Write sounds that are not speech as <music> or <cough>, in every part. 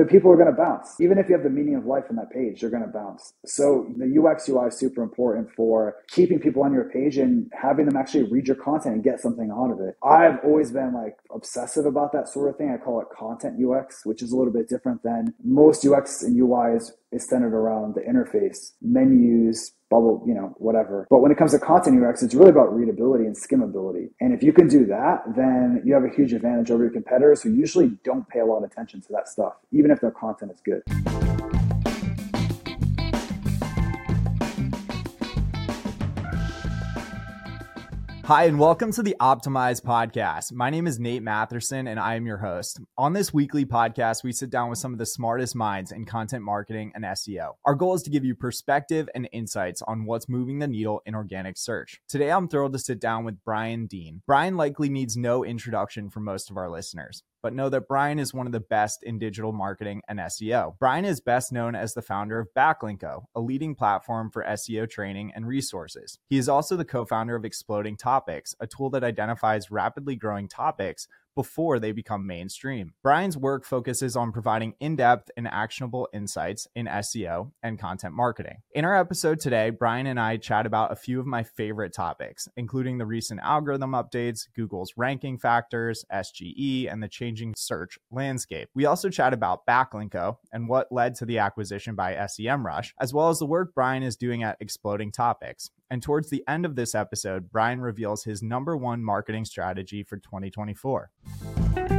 the people are going to bounce. Even if you have the meaning of life on that page, they're going to bounce. So the UX UI is super important for keeping people on your page and having them actually read your content and get something out of it. I've always been like obsessive about that sort of thing. I call it content UX, which is a little bit different than most UX and UIs is centered around the interface, menus, bubble, you know, whatever. But when it comes to content UX, it's really about readability and skimmability. And if you can do that, then you have a huge advantage over your competitors who usually don't pay a lot of attention to that stuff, even if their content is good. Hi, and welcome to the Optimize podcast. My name is Nate Matherson, and I am your host. On this weekly podcast, we sit down with some of the smartest minds in content marketing and SEO. Our goal is to give you perspective and insights on what's moving the needle in organic search. Today, I'm thrilled to sit down with Brian Dean. Brian likely needs no introduction for most of our listeners but know that Brian is one of the best in digital marketing and SEO. Brian is best known as the founder of Backlinko, a leading platform for SEO training and resources. He is also the co founder of Exploding Topics, a tool that identifies rapidly growing topics before they become mainstream. Brian's work focuses on providing in depth and actionable insights in SEO and content marketing. In our episode today, Brian and I chat about a few of my favorite topics, including the recent algorithm updates, Google's ranking factors, SGE, and the changing search landscape. We also chat about Backlinko and what led to the acquisition by SEMrush, as well as the work Brian is doing at Exploding Topics. And towards the end of this episode, Brian reveals his number one marketing strategy for 2024. Thank you.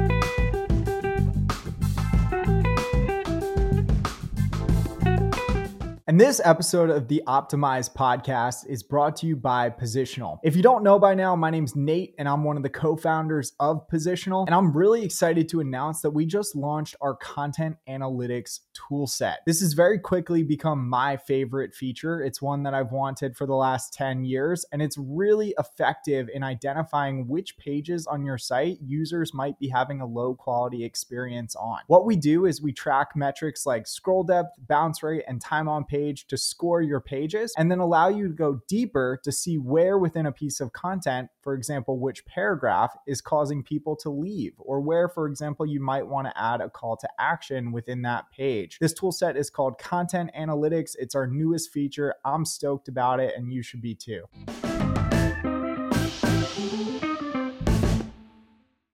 And this episode of the Optimize podcast is brought to you by Positional. If you don't know by now, my name's Nate and I'm one of the co founders of Positional. And I'm really excited to announce that we just launched our content analytics tool set. This has very quickly become my favorite feature. It's one that I've wanted for the last 10 years, and it's really effective in identifying which pages on your site users might be having a low quality experience on. What we do is we track metrics like scroll depth, bounce rate, and time on page page to score your pages and then allow you to go deeper to see where within a piece of content, for example, which paragraph is causing people to leave, or where, for example, you might want to add a call to action within that page. This tool set is called Content Analytics. It's our newest feature. I'm stoked about it, and you should be too.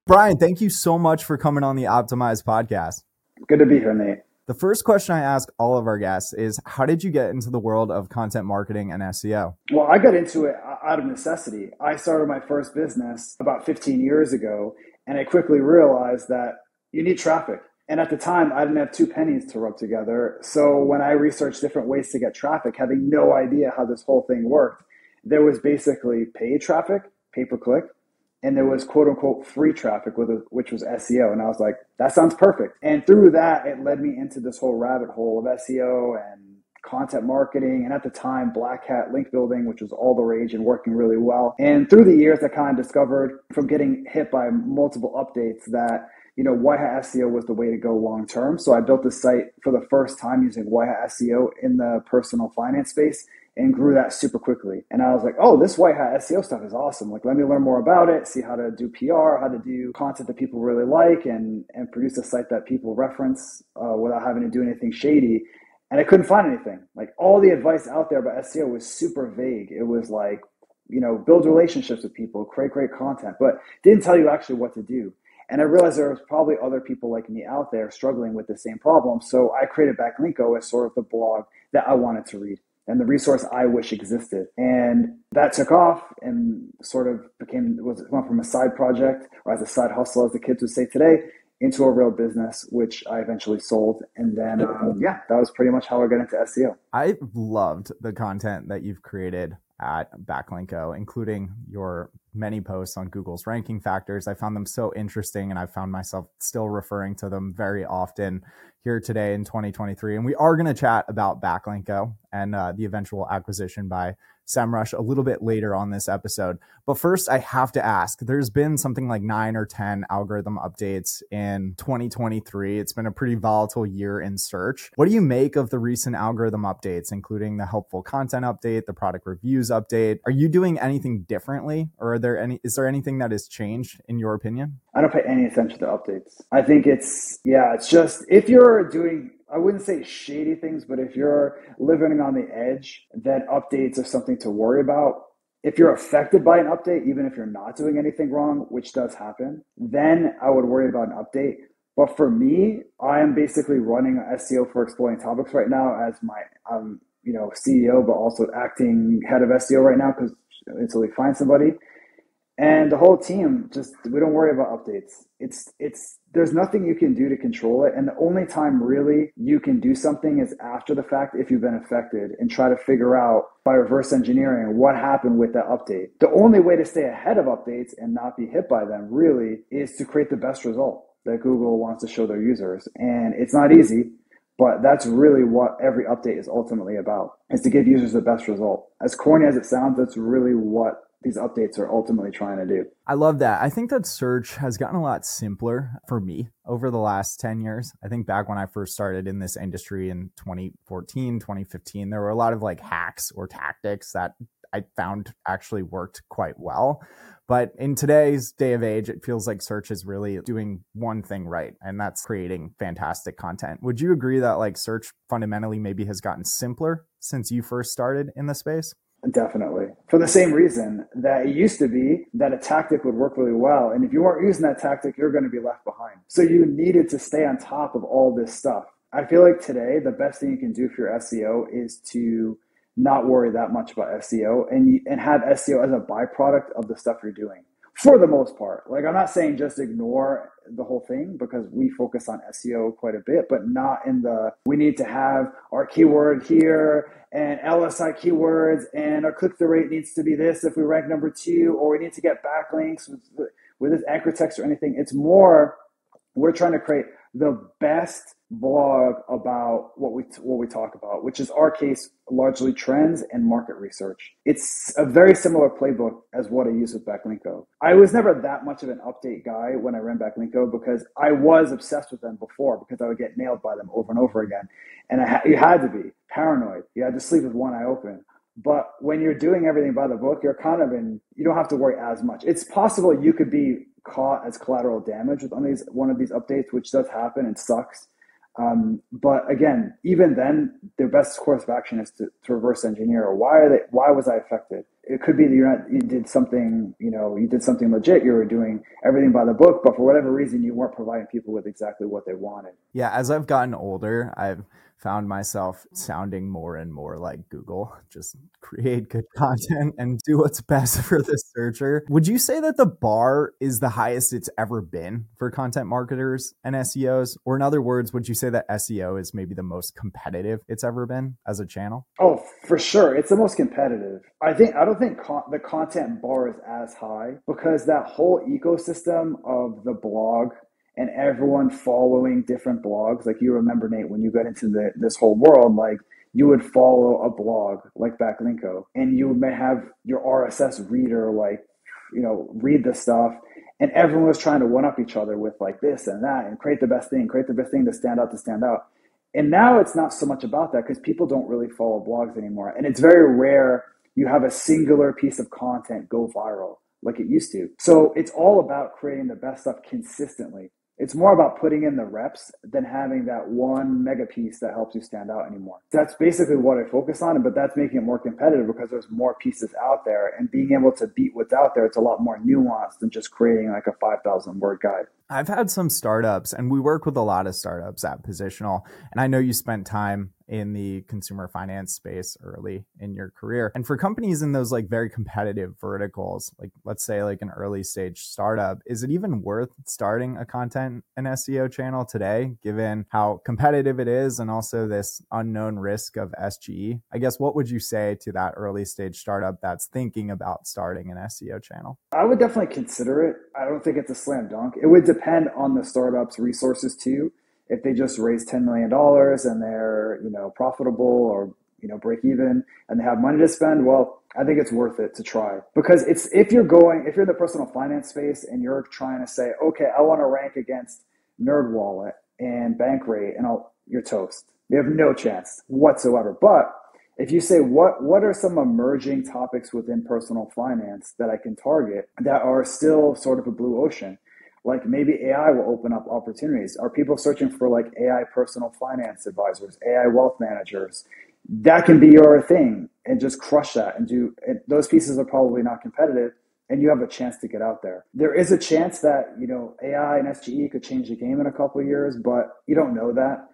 Brian, thank you so much for coming on the Optimize podcast. Good to be here, Nate. The first question I ask all of our guests is How did you get into the world of content marketing and SEO? Well, I got into it out of necessity. I started my first business about 15 years ago, and I quickly realized that you need traffic. And at the time, I didn't have two pennies to rub together. So when I researched different ways to get traffic, having no idea how this whole thing worked, there was basically paid traffic, pay per click, and there was quote unquote free traffic with which was SEO and I was like that sounds perfect. And through that it led me into this whole rabbit hole of SEO and content marketing. And at the time black hat link building which was all the rage and working really well. And through the years I kind of discovered from getting hit by multiple updates that you know white hat SEO was the way to go long term. So I built this site for the first time using white hat SEO in the personal finance space and grew that super quickly. And I was like, oh, this white hat SEO stuff is awesome. Like, let me learn more about it, see how to do PR, how to do content that people really like, and and produce a site that people reference uh, without having to do anything shady. And I couldn't find anything. Like all the advice out there about SEO was super vague. It was like, you know, build relationships with people, create great content, but didn't tell you actually what to do. And I realized there was probably other people like me out there struggling with the same problem. So I created Backlinko as sort of the blog that I wanted to read and the resource I wish existed. And that took off and sort of became was went from a side project or as a side hustle, as the kids would say today, into a real business, which I eventually sold. And then, um, yeah, that was pretty much how I got into SEO. I loved the content that you've created at Backlinko, including your many posts on Google's ranking factors. I found them so interesting and I found myself still referring to them very often here today in 2023. And we are going to chat about Backlinko and uh, the eventual acquisition by SEMrush a little bit later on this episode. But first, I have to ask there's been something like nine or 10 algorithm updates in 2023. It's been a pretty volatile year in search. What do you make of the recent algorithm updates, including the helpful content update, the product reviews update? Are you doing anything differently, or are there any is there anything that has changed in your opinion? I don't pay any attention to updates. I think it's yeah, it's just if you're doing I wouldn't say shady things, but if you're living on the edge, then updates are something to worry about. If you're affected by an update, even if you're not doing anything wrong, which does happen, then I would worry about an update. But for me, I am basically running SEO for Exploding Topics right now as my um, you know CEO, but also acting head of SEO right now because until we find somebody. And the whole team just we don't worry about updates. It's it's there's nothing you can do to control it. And the only time really you can do something is after the fact if you've been affected and try to figure out by reverse engineering what happened with that update. The only way to stay ahead of updates and not be hit by them really is to create the best result that Google wants to show their users. And it's not easy, but that's really what every update is ultimately about, is to give users the best result. As corny as it sounds, that's really what these updates are ultimately trying to do. I love that. I think that search has gotten a lot simpler for me over the last 10 years. I think back when I first started in this industry in 2014, 2015, there were a lot of like hacks or tactics that I found actually worked quite well. But in today's day of age, it feels like search is really doing one thing right, and that's creating fantastic content. Would you agree that like search fundamentally maybe has gotten simpler since you first started in the space? Definitely. For the same reason that it used to be that a tactic would work really well. And if you weren't using that tactic, you're going to be left behind. So you needed to stay on top of all this stuff. I feel like today, the best thing you can do for your SEO is to not worry that much about SEO and and have SEO as a byproduct of the stuff you're doing for the most part. Like I'm not saying just ignore the whole thing because we focus on SEO quite a bit, but not in the we need to have our keyword here and LSI keywords and our click through rate needs to be this if we rank number two, or we need to get backlinks with, with this anchor text or anything. It's more we're trying to create the best blog about what we what we talk about, which is our case largely trends and market research. It's a very similar playbook as what I use with Backlinko. I was never that much of an update guy when I ran Backlinko because I was obsessed with them before because I would get nailed by them over and over again, and I, you had to be paranoid. You had to sleep with one eye open. But when you're doing everything by the book, you're kind of in. You don't have to worry as much. It's possible you could be caught as collateral damage with one of these one of these updates, which does happen and sucks um, but again, even then, their best course of action is to, to, reverse engineer. Why are they? Why was I affected? It could be that you're not. You did something. You know, you did something legit. You were doing everything by the book, but for whatever reason, you weren't providing people with exactly what they wanted. Yeah, as I've gotten older, I've found myself sounding more and more like Google. Just create good <laughs> content and do what's best <laughs> for the searcher. Would you say that the bar is the highest it's ever been for content marketers and SEOs? Or in other words, would you say that SEO is maybe the most competitive it's ever been as a channel? Oh, for sure. It's the most competitive. I think I don't think con- the content bar is as high because that whole ecosystem of the blog and everyone following different blogs. Like you remember, Nate, when you got into the, this whole world, like you would follow a blog like Backlinko and you may have your RSS reader, like, you know, read the stuff. And everyone was trying to one up each other with like this and that and create the best thing, create the best thing to stand out, to stand out. And now it's not so much about that because people don't really follow blogs anymore. And it's very rare you have a singular piece of content go viral like it used to. So it's all about creating the best stuff consistently it's more about putting in the reps than having that one mega piece that helps you stand out anymore. That's basically what I focus on, but that's making it more competitive because there's more pieces out there and being able to beat what's out there. It's a lot more nuanced than just creating like a 5,000 word guide. I've had some startups and we work with a lot of startups at Positional. And I know you spent time in the consumer finance space early in your career. And for companies in those like very competitive verticals, like let's say like an early stage startup, is it even worth starting a content and SEO channel today, given how competitive it is and also this unknown risk of SGE? I guess what would you say to that early stage startup that's thinking about starting an SEO channel? I would definitely consider it. I don't think it's a slam dunk. It would depend on the startup's resources too if they just raise $10 million and they're, you know, profitable or, you know, break even and they have money to spend, well, I think it's worth it to try because it's, if you're going, if you're in the personal finance space and you're trying to say, okay, I want to rank against NerdWallet and Bankrate and I'll, you're toast. You have no chance whatsoever. But if you say what what are some emerging topics within personal finance that I can target that are still sort of a blue ocean, like maybe AI will open up opportunities. Are people searching for like AI personal finance advisors, AI wealth managers? That can be your thing, and just crush that and do. And those pieces are probably not competitive, and you have a chance to get out there. There is a chance that you know AI and SGE could change the game in a couple years, but you don't know that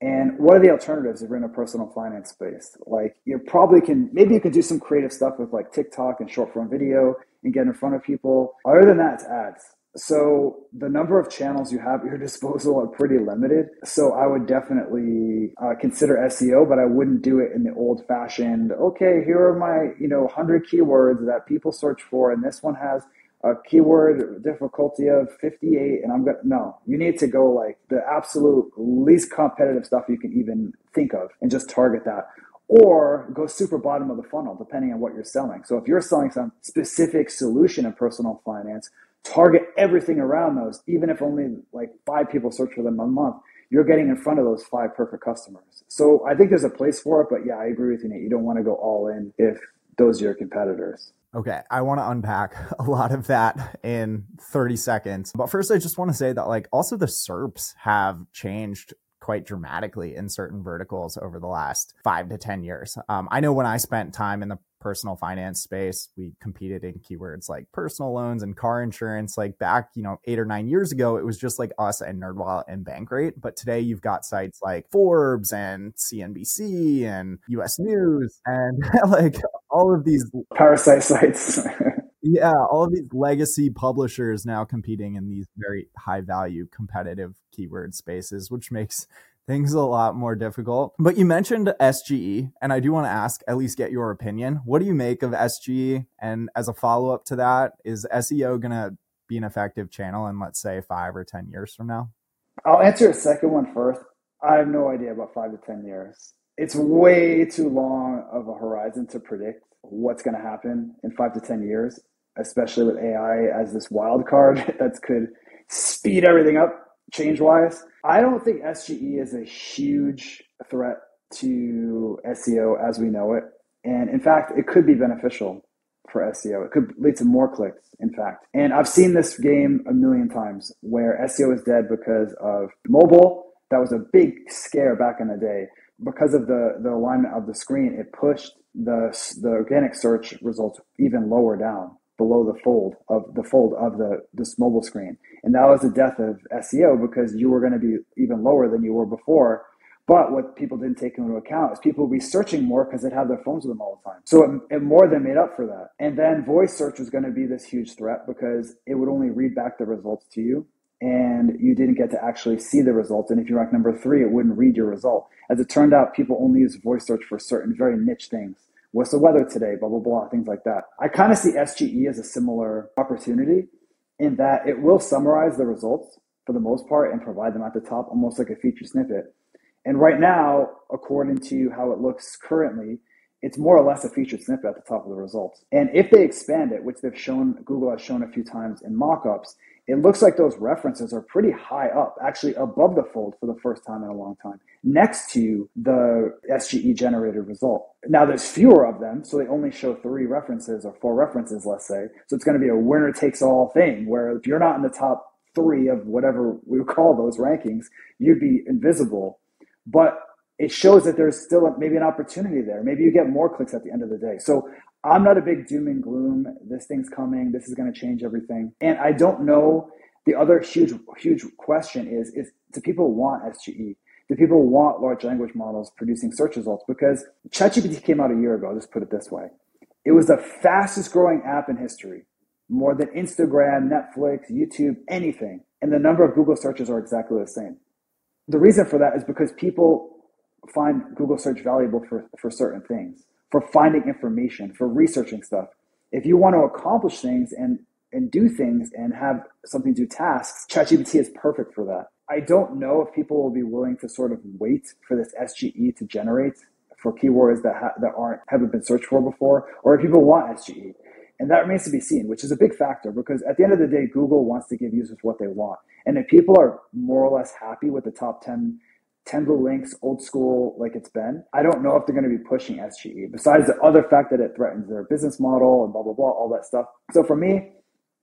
and what are the alternatives if you're in a personal finance space? Like you probably can maybe you can do some creative stuff with like TikTok and short form video and get in front of people. Other than that, it's ads. So the number of channels you have at your <laughs> disposal are pretty limited. So I would definitely uh, consider SEO, but I wouldn't do it in the old fashioned, okay, here are my, you know, 100 keywords that people search for. And this one has a keyword difficulty of 58 and i'm gonna no you need to go like the absolute least competitive stuff you can even think of and just target that or go super bottom of the funnel depending on what you're selling so if you're selling some specific solution in personal finance target everything around those even if only like five people search for them a month you're getting in front of those five perfect customers so i think there's a place for it but yeah i agree with you nate you don't want to go all in if those are your competitors Okay, I want to unpack <laughs> a lot of that in 30 seconds. But first, I just want to say that, like, also the SERPs have changed quite dramatically in certain verticals over the last five to 10 years. Um, I know when I spent time in the personal finance space, we competed in keywords like personal loans and car insurance. Like back, you know, eight or nine years ago, it was just like us and NerdWallet and Bankrate. But today you've got sites like Forbes and CNBC and US News and <laughs> like all of these parasite sites. <laughs> yeah, all of these legacy publishers now competing in these very high value competitive keyword spaces, which makes things a lot more difficult. But you mentioned SGE, and I do want to ask, at least get your opinion. What do you make of SGE? And as a follow up to that, is SEO going to be an effective channel in, let's say, five or 10 years from now? I'll answer the second one first. I have no idea about five to 10 years. It's way too long of a horizon to predict what's going to happen in five to 10 years, especially with AI as this wild card <laughs> that could speed everything up change wise. I don't think SGE is a huge threat to SEO as we know it. And in fact, it could be beneficial for SEO. It could lead to more clicks, in fact. And I've seen this game a million times where SEO is dead because of mobile. That was a big scare back in the day. Because of the, the alignment of the screen, it pushed the, the organic search results even lower down below the fold of the fold of the this mobile screen. And that was the death of SEO because you were going to be even lower than you were before. But what people didn't take into account is people would be searching more because they'd have their phones with them all the time. So it, it more than made up for that. And then voice search was going to be this huge threat because it would only read back the results to you and you didn't get to actually see the results. And if you rank number three, it wouldn't read your result. As it turned out, people only use voice search for certain very niche things what's the weather today, blah, blah, blah, things like that. I kind of see SGE as a similar opportunity in that it will summarize the results for the most part and provide them at the top, almost like a feature snippet. And right now, according to how it looks currently, it's more or less a featured snippet at the top of the results. And if they expand it, which they've shown, Google has shown a few times in mockups, it looks like those references are pretty high up, actually above the fold for the first time in a long time, next to the SGE generated result. Now there's fewer of them, so they only show three references or four references, let's say. So it's going to be a winner takes all thing where if you're not in the top three of whatever we call those rankings, you'd be invisible. But it shows that there's still maybe an opportunity there. Maybe you get more clicks at the end of the day. So I'm not a big doom and gloom. This thing's coming. This is going to change everything. And I don't know. The other huge, huge question is: is do people want SGE? Do people want large language models producing search results? Because ChatGPT came out a year ago. Let's put it this way: it was the fastest growing app in history, more than Instagram, Netflix, YouTube, anything. And the number of Google searches are exactly the same. The reason for that is because people find Google search valuable for, for certain things for finding information, for researching stuff. If you want to accomplish things and and do things and have something do tasks, ChatGPT is perfect for that. I don't know if people will be willing to sort of wait for this SGE to generate for keywords that ha- that aren't haven't been searched for before, or if people want SGE. And that remains to be seen, which is a big factor because at the end of the day, Google wants to give users what they want. And if people are more or less happy with the top 10 10 blue links, old school like it's been. I don't know if they're going to be pushing SGE besides the other fact that it threatens their business model and blah, blah, blah, all that stuff. So for me,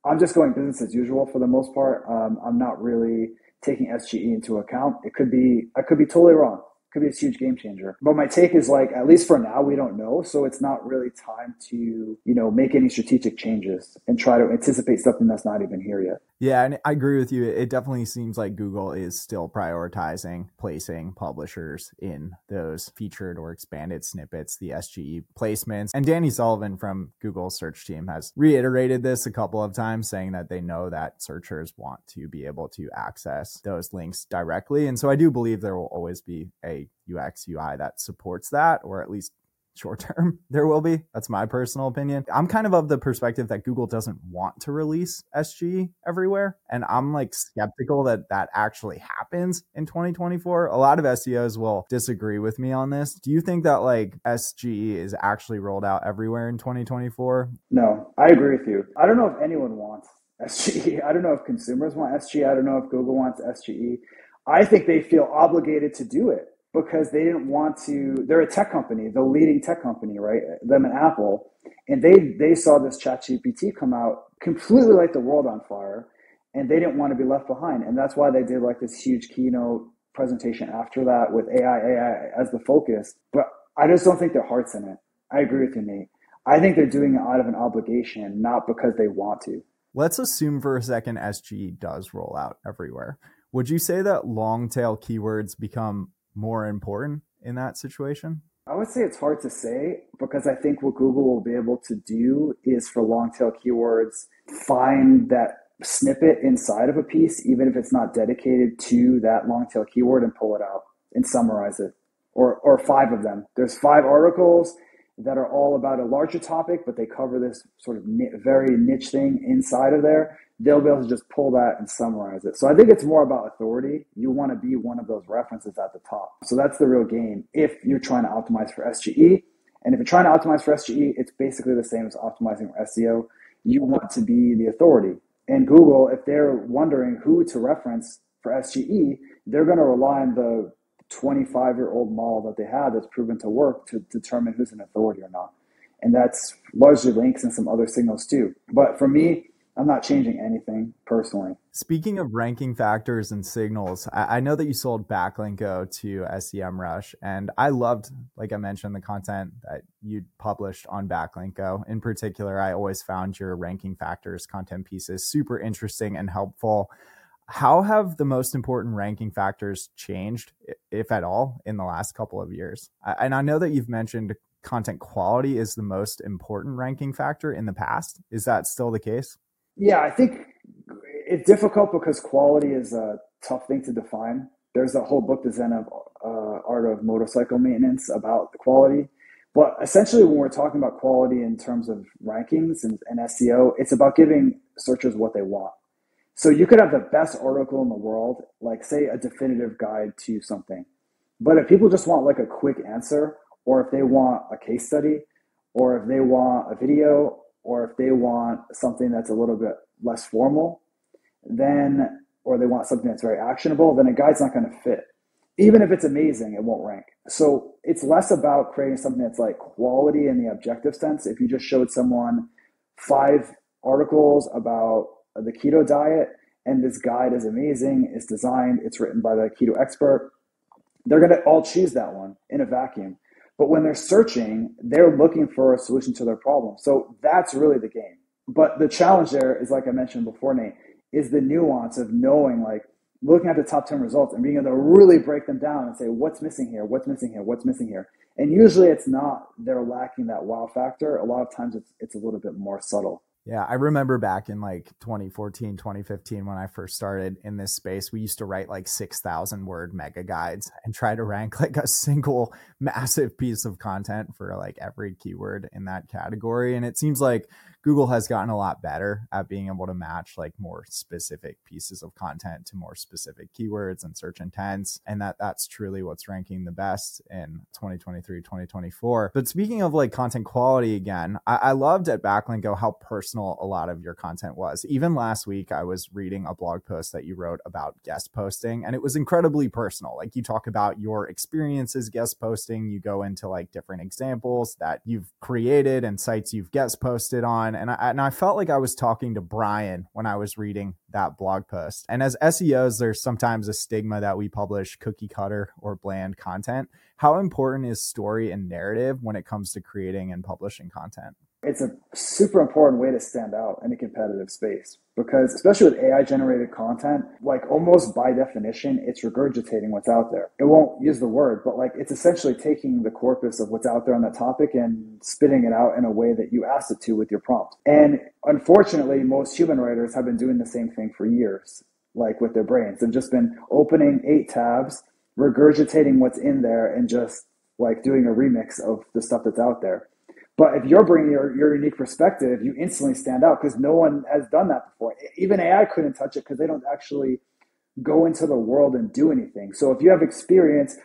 I'm just going business as usual for the most part. Um, I'm not really taking SGE into account. It could be, I could be totally wrong It could be a huge game changer. But my take is like, at least for now, we don't know. So it's not really time to, you know, make any strategic changes and try to anticipate something that's not even here yet. Yeah, and I agree with you. It definitely seems like Google is still prioritizing placing publishers in those featured or expanded snippets, the SGE placements. And Danny Sullivan from Google's search team has reiterated this a couple of times, saying that they know that searchers want to be able to access those links directly. And so I do believe there will always be a UX UI that supports that, or at least short term <laughs> there will be. That's my personal opinion. I'm kind of of the perspective that google doesn't want to release sge everywhere and i'm like skeptical that that actually happens in 2024 a lot of seos will disagree with me on this. Do you think that like sge is actually rolled out everywhere in 2024 no i agree with you. I don't know if anyone wants <laughs> sge i don't know if consumers want sge i don't know if google wants sge i think they feel obligated to do it because they didn't want to they're a tech company the leading tech company right? Them and apple. And they they saw this chat gpt come out completely light the world on fire and they didn't want to be left behind. And that's why they did like this huge keynote presentation after that with ai ai as the focus. But i just don't think their heart's in it. I agree with you nate. I think they're doing it out of an obligation not because they want to. Let's assume for a second sge does roll out everywhere. Would you say that long tail keywords become more important in that situation? I would say it's hard to say because I think what Google will be able to do is for long tail keywords, find that snippet inside of a piece, even if it's not dedicated to that long tail keyword, and pull it out and summarize it. Or, or five of them. There's five articles that are all about a larger topic, but they cover this sort of very niche thing inside of there they'll be able to just pull that and summarize it. So I think it's more about authority. You want to be one of those references at the top. So that's the real game if you're trying to optimize for SGE. And if you're trying to optimize for SGE, it's basically the same as optimizing for SEO. You want to be the authority. And Google, if they're wondering who to reference for SGE, they're going to rely on the 25 year old model that they have that's proven to work to determine who's an authority or not. And that's largely links and some other signals too. But for me, I'm not changing anything personally. Speaking of ranking factors and signals, I, I know that you sold Backlinko to SEMrush, and I loved, like I mentioned, the content that you published on Backlinko. In particular, I always found your ranking factors content pieces super interesting and helpful. How have the most important ranking factors changed, if at all, in the last couple of years? And I know that you've mentioned content quality is the most important ranking factor in the past. Is that still the case? Yeah, I think it's difficult because quality is a tough thing to define. There's a whole book, The Zen of uh, Art of Motorcycle Maintenance, about the quality. But essentially, when we're talking about quality in terms of rankings and, and SEO, it's about giving searchers what they want. So you could have the best article in the world, like say a definitive guide to something. But if people just want like a quick answer, or if they want a case study, or if they want a video, or if they want something that's a little bit less formal, then or they want something that's very actionable, then a guide's not going to fit. Even if it's amazing, it won't rank. So it's less about creating something that's like quality in the objective sense. If you just showed someone five articles about Uh, the keto diet and this guide is amazing, it's designed, it's written by the keto expert, they're going to all choose that one in a vacuum. But when they're searching, they're looking for a solution to their problem. So that's really the game. But the challenge there is, like I mentioned before, Nate, is the nuance of knowing, like, looking at the top 10 results and being able to really break them down and say, what's missing here? What's missing here? What's missing here? And usually it's not they're lacking that wow factor. A lot of times it's, it's a little bit more subtle. Yeah, I remember back in like 2014, 2015 when I first started in this space, we used to write like 6,000 word mega guides and try to rank <laughs> like a single massive piece of content for like every keyword in that category. And it seems like Google has gotten a lot better at being able to match like more specific pieces of content to more specific keywords and search intents. And that that's truly what's ranking the best in 2023, 2024. But speaking of like content quality again, I, I loved at Backlinko how personal a lot of your content was. Even last week, I was reading a blog post that you wrote about guest posting, and it was incredibly personal. Like you talk about your experiences guest posting, you go into like different examples that you've created and sites you've guest posted on. And I, and I felt like I was talking to Brian when I was reading that blog post. And as SEOs, there's sometimes a stigma that we publish cookie cutter or bland content. How important is story and narrative when it comes to creating and publishing content? It's a super important way to stand out in a competitive space because especially with AI generated content, like almost by definition, it's regurgitating what's out there. It won't use the word, but like it's essentially taking the corpus of what's out there on that topic and spitting it out in a way that you asked it to with your prompt. And unfortunately, most human writers have been doing the same thing for years, like with their brains. They've just been opening eight tabs, regurgitating what's in there and just like doing a remix of the stuff that's out there. But if you're bringing your, your unique perspective, you instantly stand out because no one has done that before. Even AI couldn't touch it because they don't actually go into the world and do anything. So if you have experience,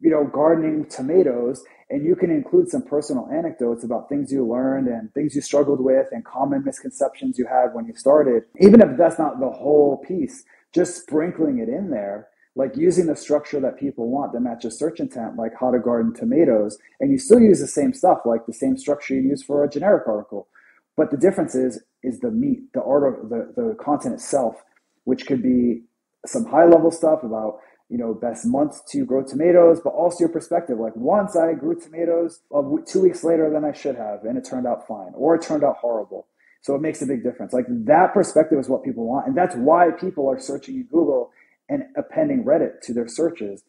you know, gardening tomatoes and you can include some personal anecdotes about things you learned and things you struggled with and common misconceptions you had when you started, even if that's not the whole piece, just sprinkling it in there like using the structure that people want that matches search intent, like how to garden tomatoes, and you still use the same stuff, like the same structure you use for a generic article. But the difference is is the meat, the art, the the content itself, which could be some high level stuff about you know best months to grow tomatoes, but also your perspective. Like once I grew tomatoes, two weeks later than I should have, and it turned out fine, or it turned out horrible. So it makes a big difference. Like that perspective is what people want, and that's why people are searching in Google and appending Reddit to their searches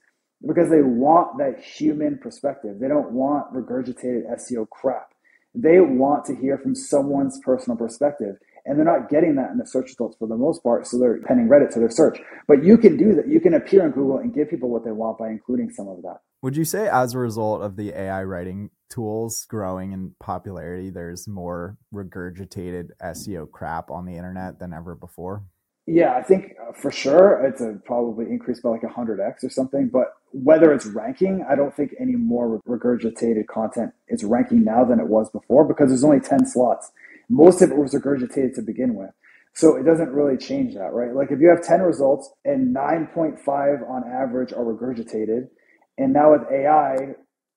because they want that human perspective. They don't want regurgitated SEO crap. They want to hear from someone's personal perspective. And they're not getting that in the search results for the most part, so they're appending Reddit to their search. But you can do that. You can appear on Google and give people what they want by including some of that. Would you say, as a result of the AI writing tools growing in popularity, there's more regurgitated SEO crap on the internet than ever before? Yeah, I think uh, for sure it's a probably increased by like 100x or something. But whether it's ranking, I don't think any more regurgitated content is ranking now than it was before because there's only 10 slots. Most of it was regurgitated to begin with. So it doesn't really change that, right? Like if you have 10 results and 9.5 on average are regurgitated, and now with AI,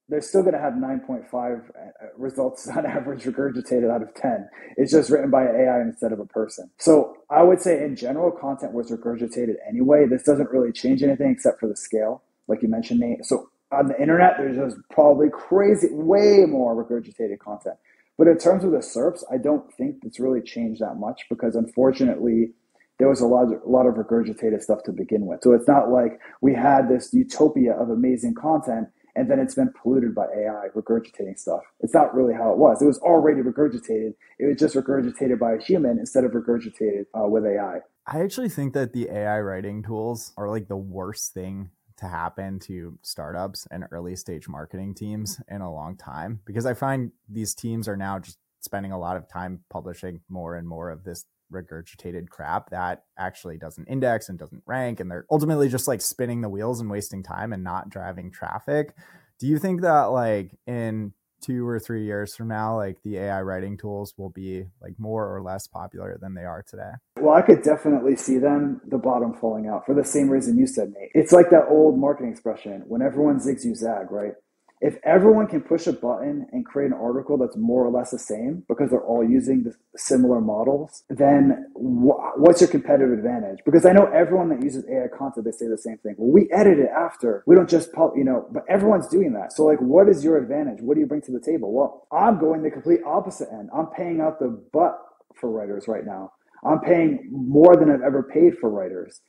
they're still going to have 9.5 uh, results <laughs> on average regurgitated out of 10. It's just written by AI instead of a person. So I would say in general, content was regurgitated anyway. This doesn't really change anything except for the scale, like you mentioned, Nate. So on the internet, there's just probably crazy, way more regurgitated content. But in terms of the SERPs, I don't think it's really changed that much because unfortunately, there was a lot, of, a lot of regurgitated stuff to begin with. So it's not like we had this utopia of amazing content and then it's been polluted by AI regurgitating stuff. It's not really how it was. It was already regurgitated. It was just regurgitated by a human instead of regurgitated uh, with AI. I actually think that the AI writing tools are like the worst thing to happen to startups and early stage marketing teams in a long time because I find these teams are now just spending a lot of time publishing more and more of this regurgitated crap that actually doesn't index and doesn't rank and they're ultimately just like spinning the wheels and wasting time and not driving traffic. Do you think that like in two or three years from now like the ai writing tools will be like more or less popular than they are today? Well i could definitely see them the bottom falling out for the same reason you said nate. It's like that old marketing expression when everyone zigs you zag right if everyone can push a button and create an article that's more or less the same because they're all using the similar models, then wh- what's your competitive advantage? Because I know everyone that uses AI content, they say the same thing. Well, we edit it after. We don't just, pub, you know, but everyone's doing that. So like, what is your advantage? What do you bring to the table? Well, I'm going the complete opposite end. I'm paying out the butt for writers right now. I'm paying more than I've ever paid for writers.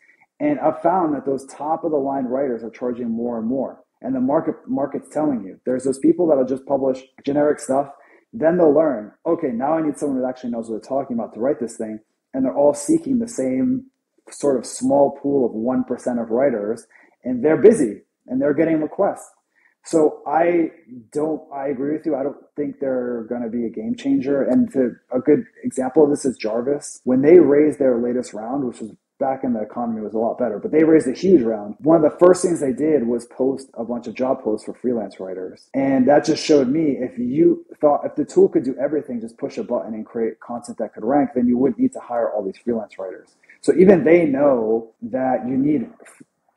And I've found that those top of the line writers are charging more and more and the market market's telling you. There's those people that'll just publish generic stuff. Then they'll learn, okay, now I need someone that actually knows what they're talking about to write this thing. And they're all seeking the same sort of small pool of 1% of writers. And they're busy and they're getting requests. So I don't. I agree with you. I don't think they're going to be a game changer. And to, a good example of this is Jarvis. When they raised their latest round, which was back in the economy was a lot better, but they raised a huge round. One of the first things they did was post a bunch of job posts for freelance writers. And that just showed me if you thought if the tool could do everything, just push a button and create content that could rank, then you wouldn't need to hire all these freelance writers. So even they know that you need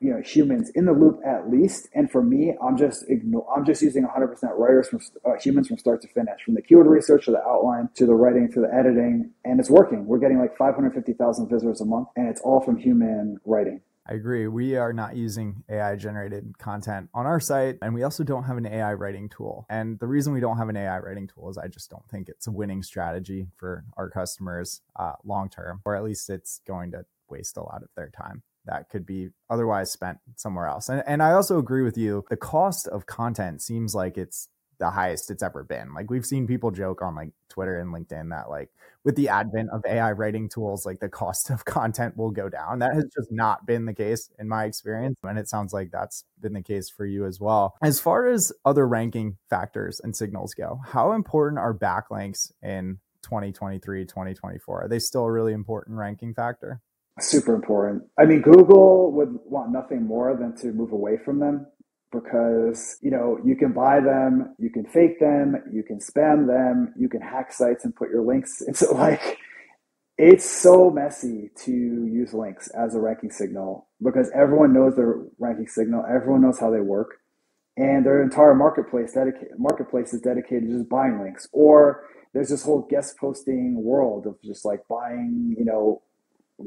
you know humans in the loop at least. And for me, I'm just ignore, I'm just using 100% writers from uh, humans from start to finish, from the keyword research to the outline to the writing to the editing, and it's working. We're getting like 550,000 visitors a month, and it's all from human writing. I agree. We are not using AI generated content on our site, and we also don't have an AI writing tool. And the reason we don't have an AI writing tool is I just don't think it's a winning strategy for our customers uh, long term, or at least it's going to waste a lot of their time that could be otherwise spent somewhere else. And, and I also agree with you. The cost of content seems like it's the highest it's ever been. Like we've seen people joke on like Twitter and LinkedIn that like with the advent of AI writing tools, like the cost of content will go down. That has just not been the case in my experience. And it sounds like that's been the case for you as well. As far as other ranking factors and signals go, how important are backlinks in 2023, 2024? Are they still a really important ranking factor? Super important. I mean, Google would want nothing more than to move away from them because you know you can buy them, you can fake them, you can spam them, you can hack sites and put your links. <laughs> It's like it's so messy to use links as a ranking signal because everyone knows their ranking signal, everyone knows how they work, and their entire marketplace dedicated marketplace is dedicated to just buying links. Or there's this whole guest posting world of just like buying, you know,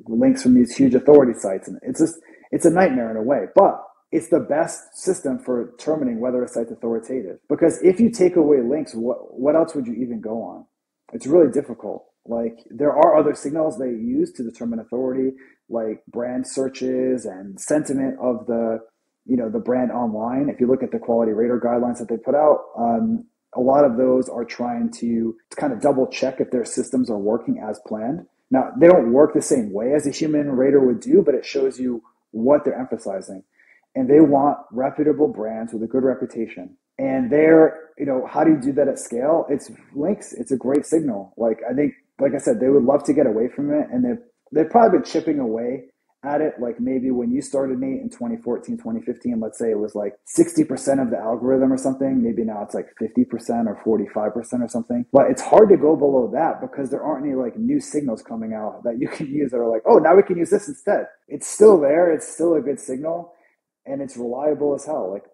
links from these huge authority sites. And it's just, it's a nightmare in a way, but it's the best system for determining whether a site's authoritative. Because if you take away links, what, what else would you even go on? It's really difficult. Like there are other signals they use to determine authority, like brand searches and sentiment of the, you know, the brand online. If you look at the quality rater guidelines that they put out, um, a lot of those are trying to kind of double check if their systems are working as planned. Now, they don't work the same way as a human rater would do, but it shows you what they're emphasizing. And they want reputable brands with a good reputation. And they're, you know, how do you do that at scale? It's links. It's a great signal. Like, I think, like I said, they would love to get away from it. And they've, they've probably been chipping away at it like maybe when you started Nate in 2014 2015 let's say it was like 60% of the algorithm or something maybe now it's like 50% or 45% or something. But it's hard to go below that because there aren't any like new signals coming out that you can <laughs> use that are like oh now we can use this instead. It's still there. It's still a good signal and it's reliable as hell. Like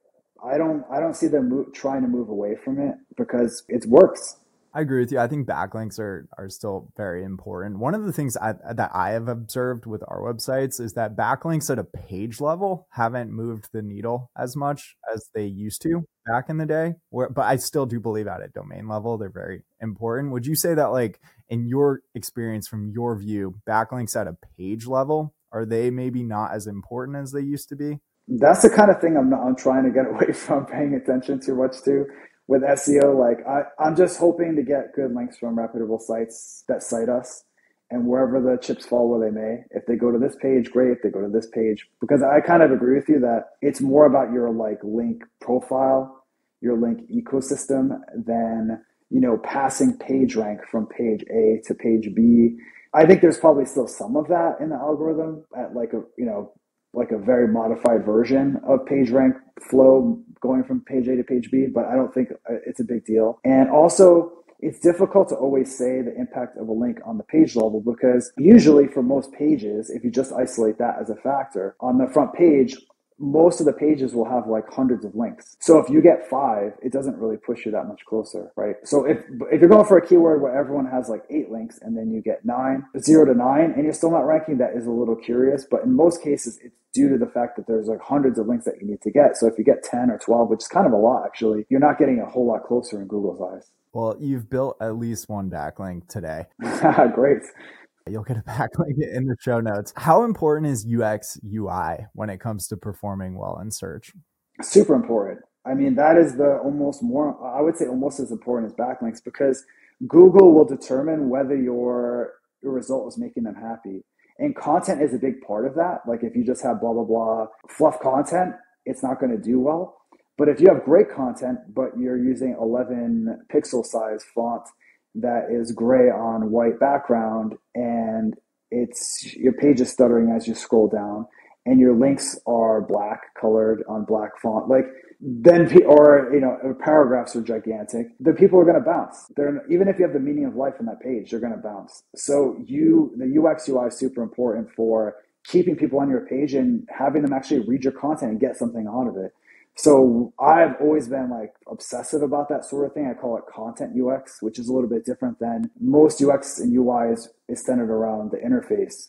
i don't i don't see them move, trying to move away from it because it works I agree with you. I think backlinks are are still very important. One of the things I, that I have observed with our websites is that backlinks at a page level haven't moved the needle as much as they used to back in the day. Where, but I still do believe at a domain level they're very important. Would you say that, like in your experience, from your view, backlinks at a page level are they maybe not as important as they used to be? That's the kind of thing I'm not, I'm trying to get <laughs> away from paying attention too much to with SEO, like I, I'm just hoping to get good links from reputable sites that cite us and wherever the chips fall where they may. If they go to this page, great. If they go to this page, because I kind of agree with you that it's more about your like link profile, your link ecosystem than, you know, passing page rank from page A to page B. I think there's probably still some of that in the algorithm at like a, you know, like a very modified version of page rank flow going from page A to page B, but I don't think uh, it's a big deal. And also, it's difficult to always say the impact of a link on the page level because usually for most pages, if you just isolate that as a factor, on the front page, most of the pages will have like hundreds of links. So if you get five, it doesn't really push you that much closer, right? So if if you're going for a keyword where everyone has like eight links and then you get nine, zero to nine, and you're still not ranking, that is a little curious. But in most cases, it's due to the fact that there's like hundreds of links that you need to get. So if you get 10 or 12, which is kind of a lot actually, you're not getting a whole lot closer in Google's eyes. Well, you've built at least one backlink today. <laughs> Great. You'll get a <laughs> backlink in the show notes. How important is UX UI when it comes to performing well in search? Super important. I mean, that is the almost more, I would say almost as important as backlinks because Google will determine whether your, your result is making them happy. And content is a big part of that. Like if you just have blah, blah, blah, fluff content, it's not going to do well. But if you have great content, but you're using 11 pixel size font that is gray on white background and it's your page is stuttering as you scroll down and your links are black colored on black font. Like then or you know uh, paragraphs are gigantic. The people are going to bounce. They're even if you have the meaning of life on that page they're going to bounce. So you the ux ui is super important for keeping people on your page and having them actually read your content and get something out of it so I've always been like obsessive about that sort of thing. I call it content UX, which is a little bit different than most UX and UI is, is centered around the interface,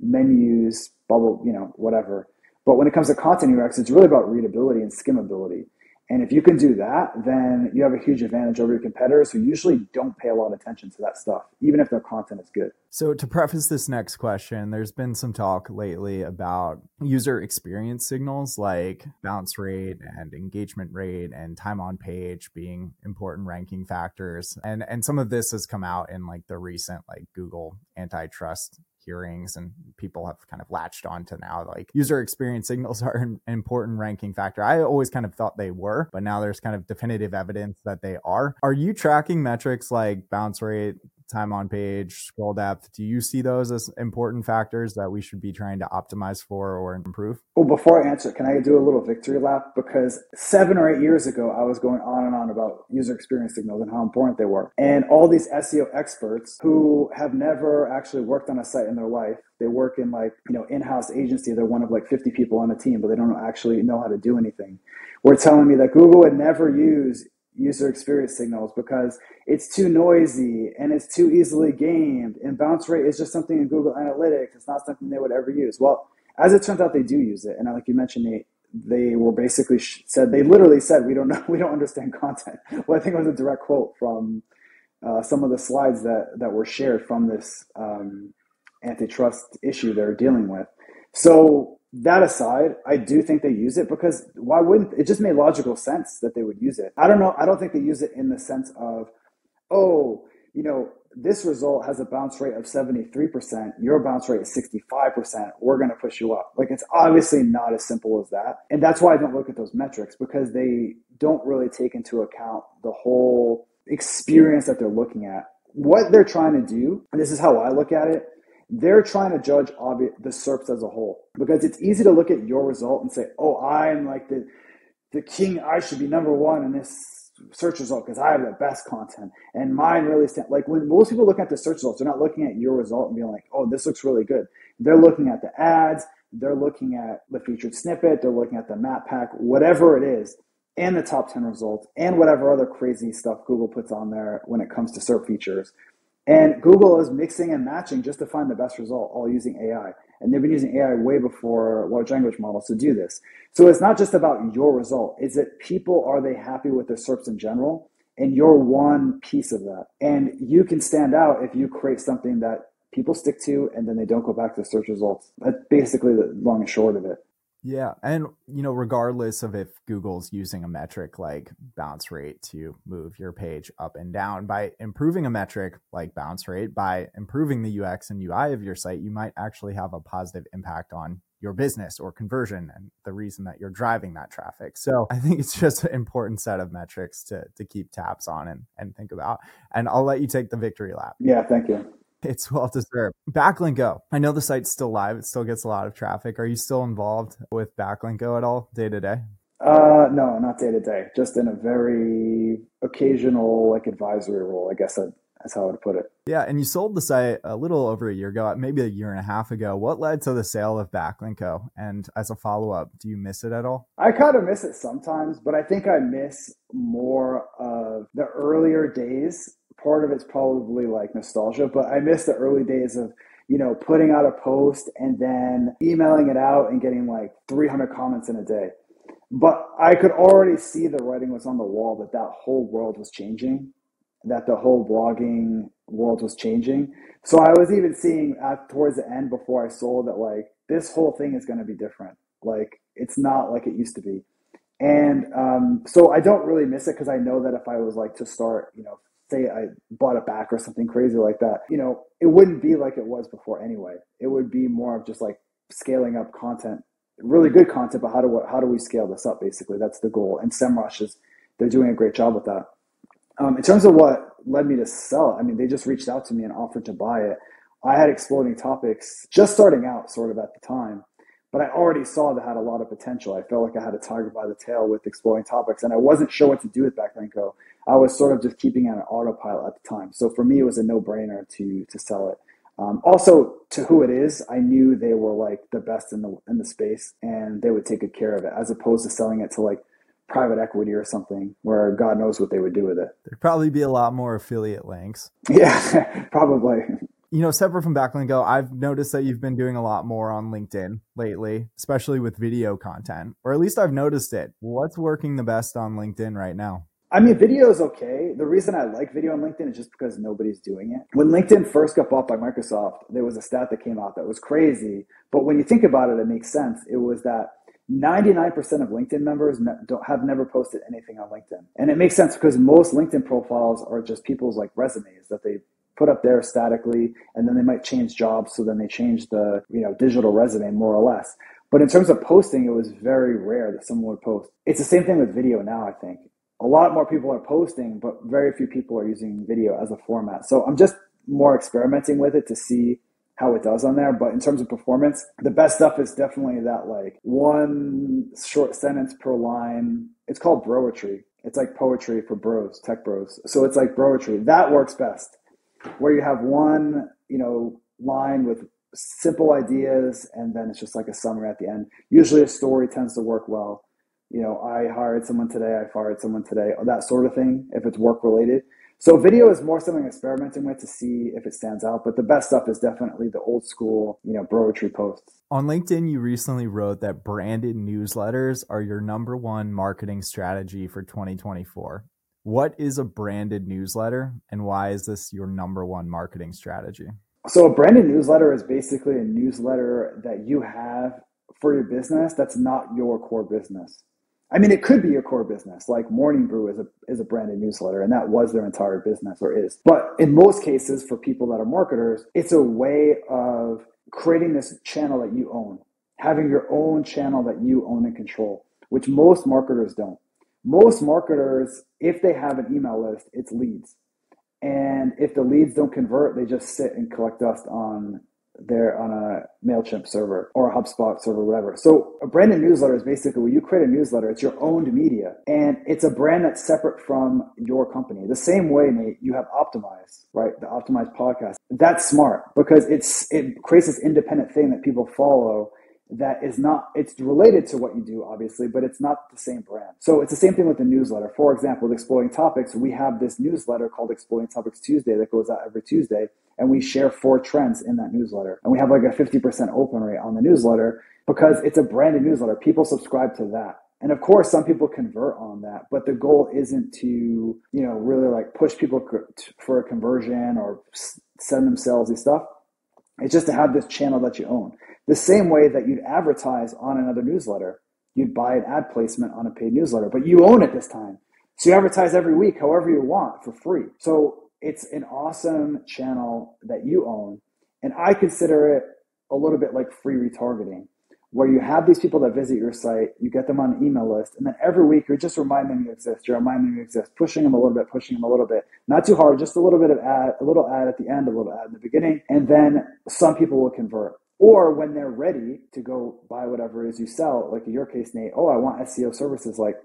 menus, bubble, you know, whatever. But when it comes to content UX, it's really about readability and skimmability. And if you can do that, then you have a huge advantage over your competitors who usually don't pay a lot of attention to that stuff, even if their content is good. So, to preface this next question, there's been some talk lately about user experience signals like bounce rate and engagement rate and time on page being important ranking factors. And, and some of this has come out in like the recent like Google antitrust hearings and people have kind of latched on to now like user experience signals <laughs> are an important ranking factor. I always kind of thought they were, but now there's kind of definitive evidence that they are. Are you tracking metrics like bounce rate, time on page, scroll depth. Do you see those as important factors that we should be trying to optimize for or improve? Well, before I answer, can I do a little victory lap? Because seven or eight years ago, I was going on and on about user experience signals and how important they were. And all these SEO experts who have never actually worked on a site in their life, they work in like, you know, in-house agency. They're one of like 50 people on a team, but they don't actually know how to do anything. Were telling me that Google would never use user experience signals because it's too noisy and it's too easily gamed. And bounce rate is just something in Google Analytics. It's not something they would ever use. Well, as it turns out, they do use it. And like you mentioned, they they were basically said they literally said we don't know <laughs> we don't understand content. <laughs> Well, I think it was a direct quote from uh, some of the slides that that were shared from this um, antitrust issue they're dealing with. So that aside, I do think they use it because why wouldn't it just made logical sense that they would use it. I don't know. I don't think they use it in the sense of, oh, you know, this result has a bounce rate of 73%, your bounce rate is 65%, we're going to push you up. Like it's obviously not as simple as that. And that's why I don't look at those metrics because they don't really take into account the whole experience that they're looking at. What they're trying to do, and this is how I look at it, they're trying to judge obvi- the SERPs as a whole because it's easy to look at your result and say, "Oh, I'm like the the king. I should be number one in this search result because I have the best content." And mine really stand like when most people look at the search results, they're not looking at your result and being like, "Oh, this looks really good." They're looking at the ads, they're looking at the featured snippet, they're looking at the map pack, whatever it is, and the top ten results, and whatever other crazy stuff Google puts on there when it comes to SERP features. And Google is mixing and matching just to find the best result, all using AI. And they've been using AI way before large language models to do this. So it's not just about your result. Is it people, are they happy with their SERPs in general? And you're one piece of that. And you can stand out if you create something that people stick to and then they don't go back to search results. That's basically the long and short of it. Yeah. And, you know, regardless of if Google's using a metric like bounce rate to move your page up and down, by improving a metric like bounce rate, by improving the UX and UI of your site, you might actually have a positive impact on your business or conversion and the reason that you're driving that traffic. So I think it's just an important set of metrics to, to keep tabs on and, and think about. And I'll let you take the victory lap. Yeah, thank you. It's well deserved. Backlinko. I know the site's still live. It still gets a lot of traffic. Are you still involved with Backlinko at all day to day? Uh, no, not day to day. Just in a very occasional like advisory role. I guess that, that's how I would put it. Yeah, and you sold the site a little over a year ago, maybe a year and a half ago. What led to the sale of Backlinko? And as a follow up, do you miss it at all? I kind of miss it sometimes, but I think I miss more of the earlier days part of it's probably like nostalgia, but I miss the early days of, you know, putting out a post and then emailing it out and getting like 300 comments in a day. But I could already see the writing was on the wall that that whole world was changing, that the whole blogging world was changing. So I was even seeing at, towards the end before I sold that like this whole thing is going to be different. Like it's not like it used to be. And um, so I don't really miss it because I know that if I was like to start, you know, say I bought it back or something crazy like that, you know, it wouldn't be like it was before anyway. It would be more of just like scaling up content really good content, but how do how do we scale this up? Basically, that's the goal. And SEMrush is they're doing a great job with that. Um, in terms of what led me to sell I mean, they just reached out to me and offered to buy it. I had exploding topics just starting out, sort of at the time, but I already saw that had a lot of potential. I felt like I had a tiger by the tail with Exploding Topics, and I wasn't sure what to do with Backlinko. I was sort of just keeping it on autopilot at the time. So for me, it was a no brainer to to sell it. Um, also, to who it is, I knew they were like the best in the in the space, and they would take good care of it, as opposed to selling it to like private equity or something, where God knows what they would do with it. There'd probably be a lot more affiliate links. <laughs> Yeah, probably. You know, separate from Backlinko, I've noticed that you've been doing a lot more on LinkedIn lately, especially with video content, or at least I've noticed it. What's working the best on LinkedIn right now? I mean, video is okay. The reason I like video on LinkedIn is just because nobody's doing it. When LinkedIn first got bought by Microsoft, there was a stat that came out that was crazy. But when you think about it, it makes sense. It was that 99% of LinkedIn members don't have never posted anything on LinkedIn. And it makes sense because most LinkedIn profiles are just people's like resumes that they put up there statically and then they might change jobs so then they change the, you know, digital resume more or less. But in terms of posting, it was very rare that someone would post. It's the same thing with video now, I think a lot more people are posting, but very few people are using video as a format. So I'm just more experimenting with it to see how it does on there. But in terms of performance, the best stuff is definitely that like one short sentence per line. It's called broetry. It's like poetry for bros, tech bros. So it's like broetry. That works best. Where you have one, you know, line with simple ideas and then it's just like a summary at the end. Usually a story tends to work well you know, I hired someone today, I fired someone today, that sort of thing, if it's work related. So video is more something I'm experimenting with to see if it stands out, but the best stuff is definitely the old school, you know, broetry posts. On LinkedIn, you recently wrote that branded newsletters are your number one marketing strategy for 2024. What is a branded newsletter and why is this your number one marketing strategy? So a branded newsletter is basically a newsletter that you have for your business that's not your core business. I mean, it could be your core business, like Morning Brew is a is a branded newsletter, and that was their entire business or is. But in most cases, for people that are marketers, it's a way of creating this channel that you own, having your own channel that you own and control, which most marketers don't. Most marketers, if they have an email list, it's leads. And if the leads don't convert, they just sit and collect dust on there on a MailChimp server or a HubSpot server, whatever. So a branded newsletter is basically when you create a newsletter, it's your owned media and it's a brand that's separate from your company. The same way, Nate, you have Optimize, right? The Optimize podcast. That's smart because it's it creates this independent thing that people follow that is not it's related to what you do obviously but it's not the same brand. So it's the same thing with the newsletter. For example Exploding Topics we have this newsletter called Exploding Topics tuesday that goes out every tuesday and we share four trends in that newsletter. And we have like a 50% open rate on the newsletter because it's a branded newsletter. People subscribe to that. And of course some people convert on that but the goal isn't to you know really like push people for a conversion or send them salesy stuff it's just to have this channel that you own the same way that you'd advertise on another newsletter. You'd buy an ad placement on a paid newsletter, but you own it this time. So you advertise every week, however you want, for free. So it's an awesome channel that you own. And I consider it a little bit like free retargeting, where you have these people that visit your site, you get them on an email list, and then every week you're just reminding them you exist, you're reminding them you exist, pushing them a little bit, pushing them a little bit. Not too hard, just a little bit of ad, a little ad at the end, a little ad in the beginning, and then some people will convert. Or when they're ready to go buy whatever it is you sell, like in your case, Nate, oh, I want SEO services. Like,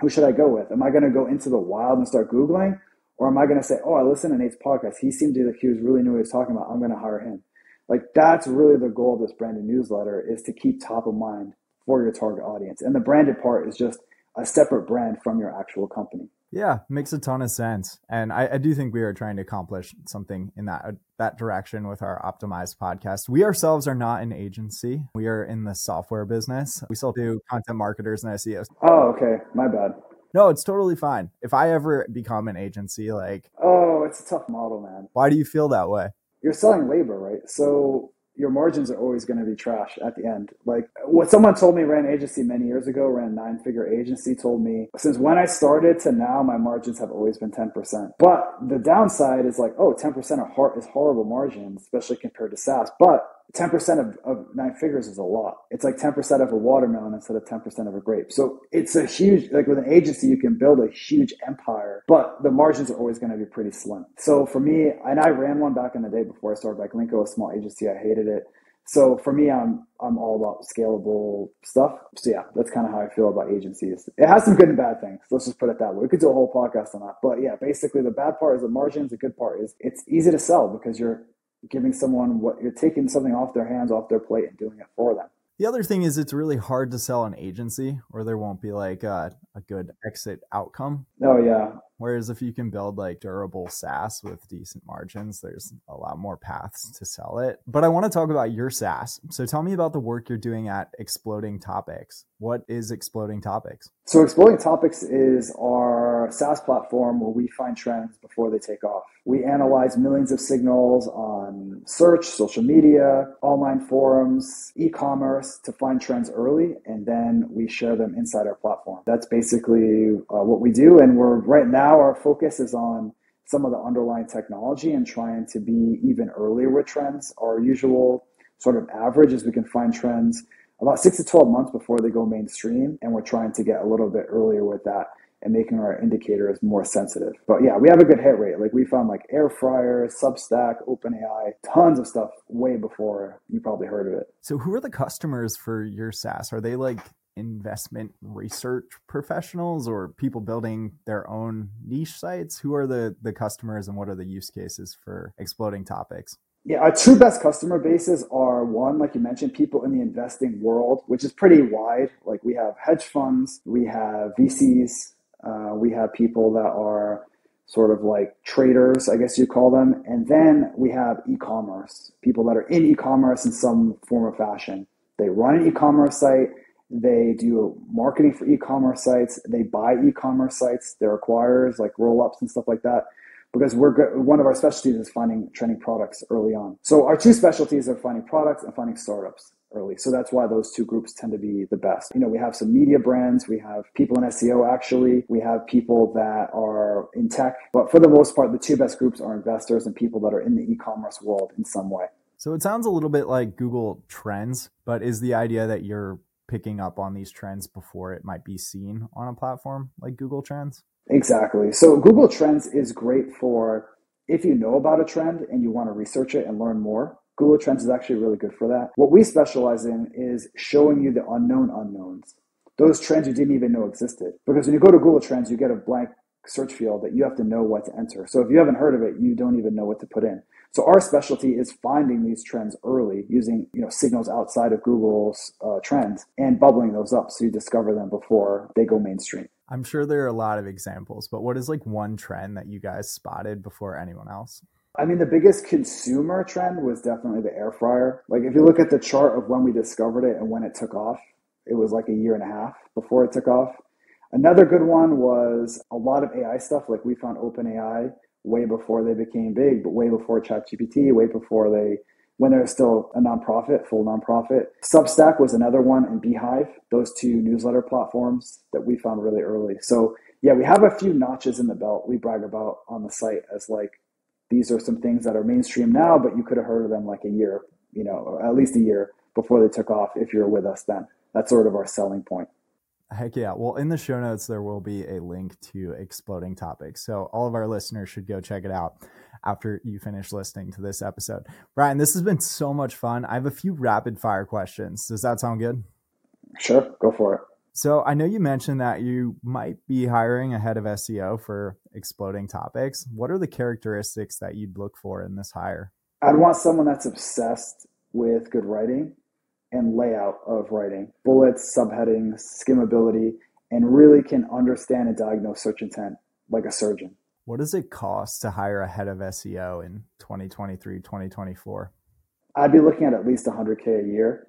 who should I go with? Am I going to go into the wild and start Googling? Or am I going to say, oh, I listened to Nate's podcast. He seemed to, like he was really knew what he was talking about. I'm going to hire him. Like, that's really the goal of this branded newsletter is to keep top of mind for your target audience. And the branded part is just a separate brand from your actual company. Yeah, makes a ton of sense, and I, I, do think we are trying to accomplish something in that that direction with our optimized podcast. We ourselves are not an agency; we are in the software business. We still do content marketers and SEOs. Oh, okay, my bad. No, it's totally fine. If I ever become an agency, like oh, it's a tough model, man. Why do you feel that way? You're selling labor, right? So your margins are always going to be trash at the end. Like what someone told me ran agency many years ago, ran nine figure agency, told me since when I started to now, my margins have always been 10%. But the downside is like, oh, 10% are hor- is horrible margins, especially compared to SaaS. But 10% of, of nine figures is a lot. It's like 10% of a watermelon instead of 10% of a grape. So it's a huge, like with an agency, you can build a huge empire, but the margins are always going to be pretty slim. So for me, and I ran one back in the day before I started Backlinko, a small agency. I hated it. So for me, I'm I'm all about scalable stuff. So yeah, that's kind of how I feel about agencies. It has some good and bad things. Let's just put it that way. We could do a whole podcast on that. But yeah, basically the bad part is the margins. The good part is it's easy to sell because you're giving someone what you're taking something off their hands, off their plate, and doing it for them. The other thing is it's really hard to sell an agency or there won't be like a, a, good exit outcome. Oh yeah. Whereas if you can build like durable SaaS with decent margins, there's a lot more paths to sell it. But I want to talk about your SaaS. So tell me about the work you're doing at Exploding Topics. What is Exploding Topics? So Exploding Topics is our SaaS platform where we find trends before they take off. We analyze millions of signals on search, social media, online forums, e-commerce to find trends early, and then we share them inside our platform. That's basically uh, what we do, and we're right now our focus is on some of the underlying technology and trying to be even earlier with trends. Our usual sort of average is we can find trends about six to 12 months before they go mainstream. And we're trying to get a little bit earlier with that and making our indicators more sensitive. But yeah, we have a good hit rate. Like we found like air fryer, Substack, OpenAI, tons of stuff way before you probably heard of it. So who are the customers for your SaaS? Are they like investment research professionals or people building their own niche sites? Who are the the customers and what are the use cases for exploding topics? Yeah, our two best customer bases are one, like you mentioned, people in the investing world, which is pretty wide. Like we have hedge funds, we have VCs, uh, we have people that are sort of like traders, I guess you call them. And then we have e commerce, people that are in e commerce in some form or fashion. They run an e commerce site, they do marketing for e-commerce sites. They buy e-commerce sites. They're acquirers like roll-ups and stuff like that. Because we're one of our specialties is finding trending products early on. So our two specialties are finding products and finding startups early. So that's why those two groups tend to be the best. You know, we have some media brands, we have people in SEO actually, we have people that are in tech, but for the most part, the two best groups are investors and people that are in the e-commerce world in some way. So it sounds a little bit like Google Trends, but is the idea that you're picking up on these trends before it might be seen on a platform like Google Trends? Exactly. So Google Trends is great for if you know about a trend and you want to research it and learn more. Google Trends is actually really good for that. What we specialize in is showing you the unknown unknowns, those trends you didn't even know existed. Because when you go to Google Trends, you get a blank search field that you have to know what to enter. So if you haven't heard of it, you don't even know what to put in. So our specialty is finding these trends early using you know signals outside of Google's uh, trends and bubbling those up so you discover them before they go mainstream. I'm sure there are a lot of examples, but what is like one trend that you guys spotted before anyone else? I mean, the biggest consumer trend was definitely the air fryer. Like, if you look at the chart of when we discovered it and when it took off, it was like a year and a half before it took off. Another good one was a lot of AI stuff. Like, we found OpenAI way before they became big, but way before ChatGPT, way before they, when they were still a nonprofit, full nonprofit. Substack was another one, and beehiiv, those two newsletter platforms that we found really early. So, yeah, we have a few notches in the belt we brag about on the site as like, these are some things that are mainstream now, but you could have heard of them like a year, you know, at least a year before they took off if you're with us then. That's sort of our selling point. Heck yeah. Well, in the show notes, there will be a link to Exploding Topics. So all of our listeners should go check it out after you finish listening to this episode. Brian, this has been so much fun. I have a few rapid fire questions. Does that sound good? Sure. Go for it. So I know you mentioned that you might be hiring a head of SEO for Exploding Topics. What are the characteristics that you'd look for in this hire? I'd want someone that's obsessed with good writing and layout of writing, bullets, subheadings, skimmability, and really can understand and diagnose search intent like a surgeon. What does it cost to hire a head of SEO in 2023, 2024? I'd be looking at at least 100K a year,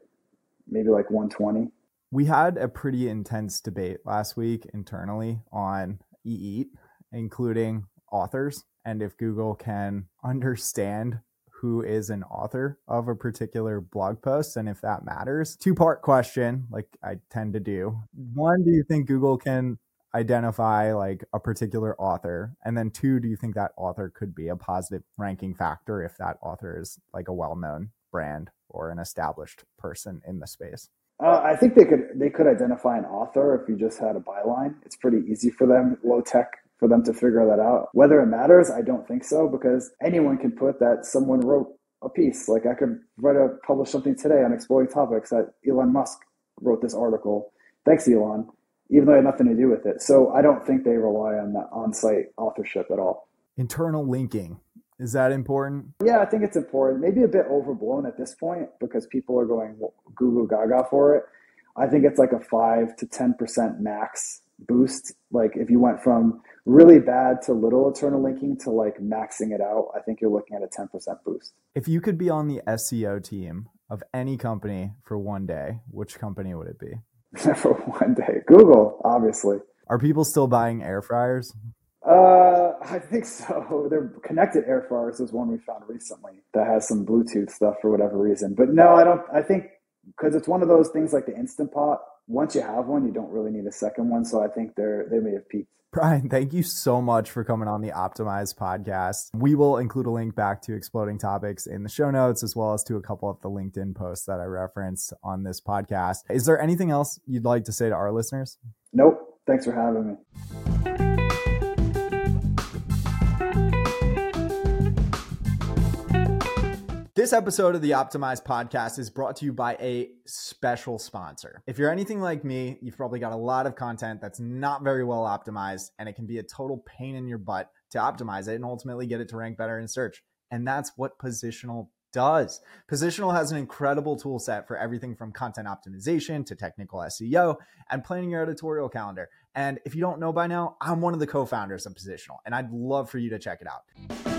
maybe like 120. We had a pretty intense debate last week internally on EEAT, including authors, and if Google can understand who is an author of a particular blog post and if that matters. Two part question, like I tend to do. One, do you think Google can identify like a particular author? And then two, do you think that author could be a positive ranking factor if that author is like a well known brand or an established person in the space? Uh, I think they could they could identify an author if you just had a byline. It's pretty easy for them, low tech for them to figure that out. Whether it matters, I don't think so because anyone can put that someone wrote a piece. Like I could write a publish something today on Exploding Topics that Elon Musk wrote this article. Thanks, Elon. Even though I had nothing to do with it. So I don't think they rely on that on-site authorship at all. Internal linking. Is that important? Yeah, I think it's important. Maybe a bit overblown at this point because people are going goo goo gaga for it. I think it's like a five to ten percent max boost. Like if you went from really bad to little internal linking to like maxing it out, I think you're looking at a 10% boost. If you could be on the SEO team of any company for one day, which company would it be? <laughs> for one day, Google, obviously. Are people still buying air fryers? Uh, I think so. Their connected air fryers is one we found recently that has some Bluetooth stuff for whatever reason. But no, I don't. I think because it's one of those things like the Instant Pot. Once you have one, you don't really need a second one. So I think they're they may have peaked. Brian, thank you so much for coming on the Optimized podcast. We will include a link back to Exploding Topics in the show notes, as well as to a couple of the LinkedIn posts that I referenced on this podcast. Is there anything else you'd like to say to our listeners? Nope. Thanks for having me. This episode of the Optimized podcast is brought to you by a special sponsor. If you're anything like me, you've probably got a lot of content that's not very well optimized, and it can be a total pain in your butt to optimize it and ultimately get it to rank better in search. And that's what Positional does. Positional has an incredible tool set for everything from content optimization to technical SEO and planning your editorial calendar. And if you don't know by now, I'm one of the co founders of Positional, and I'd love for you to check it out.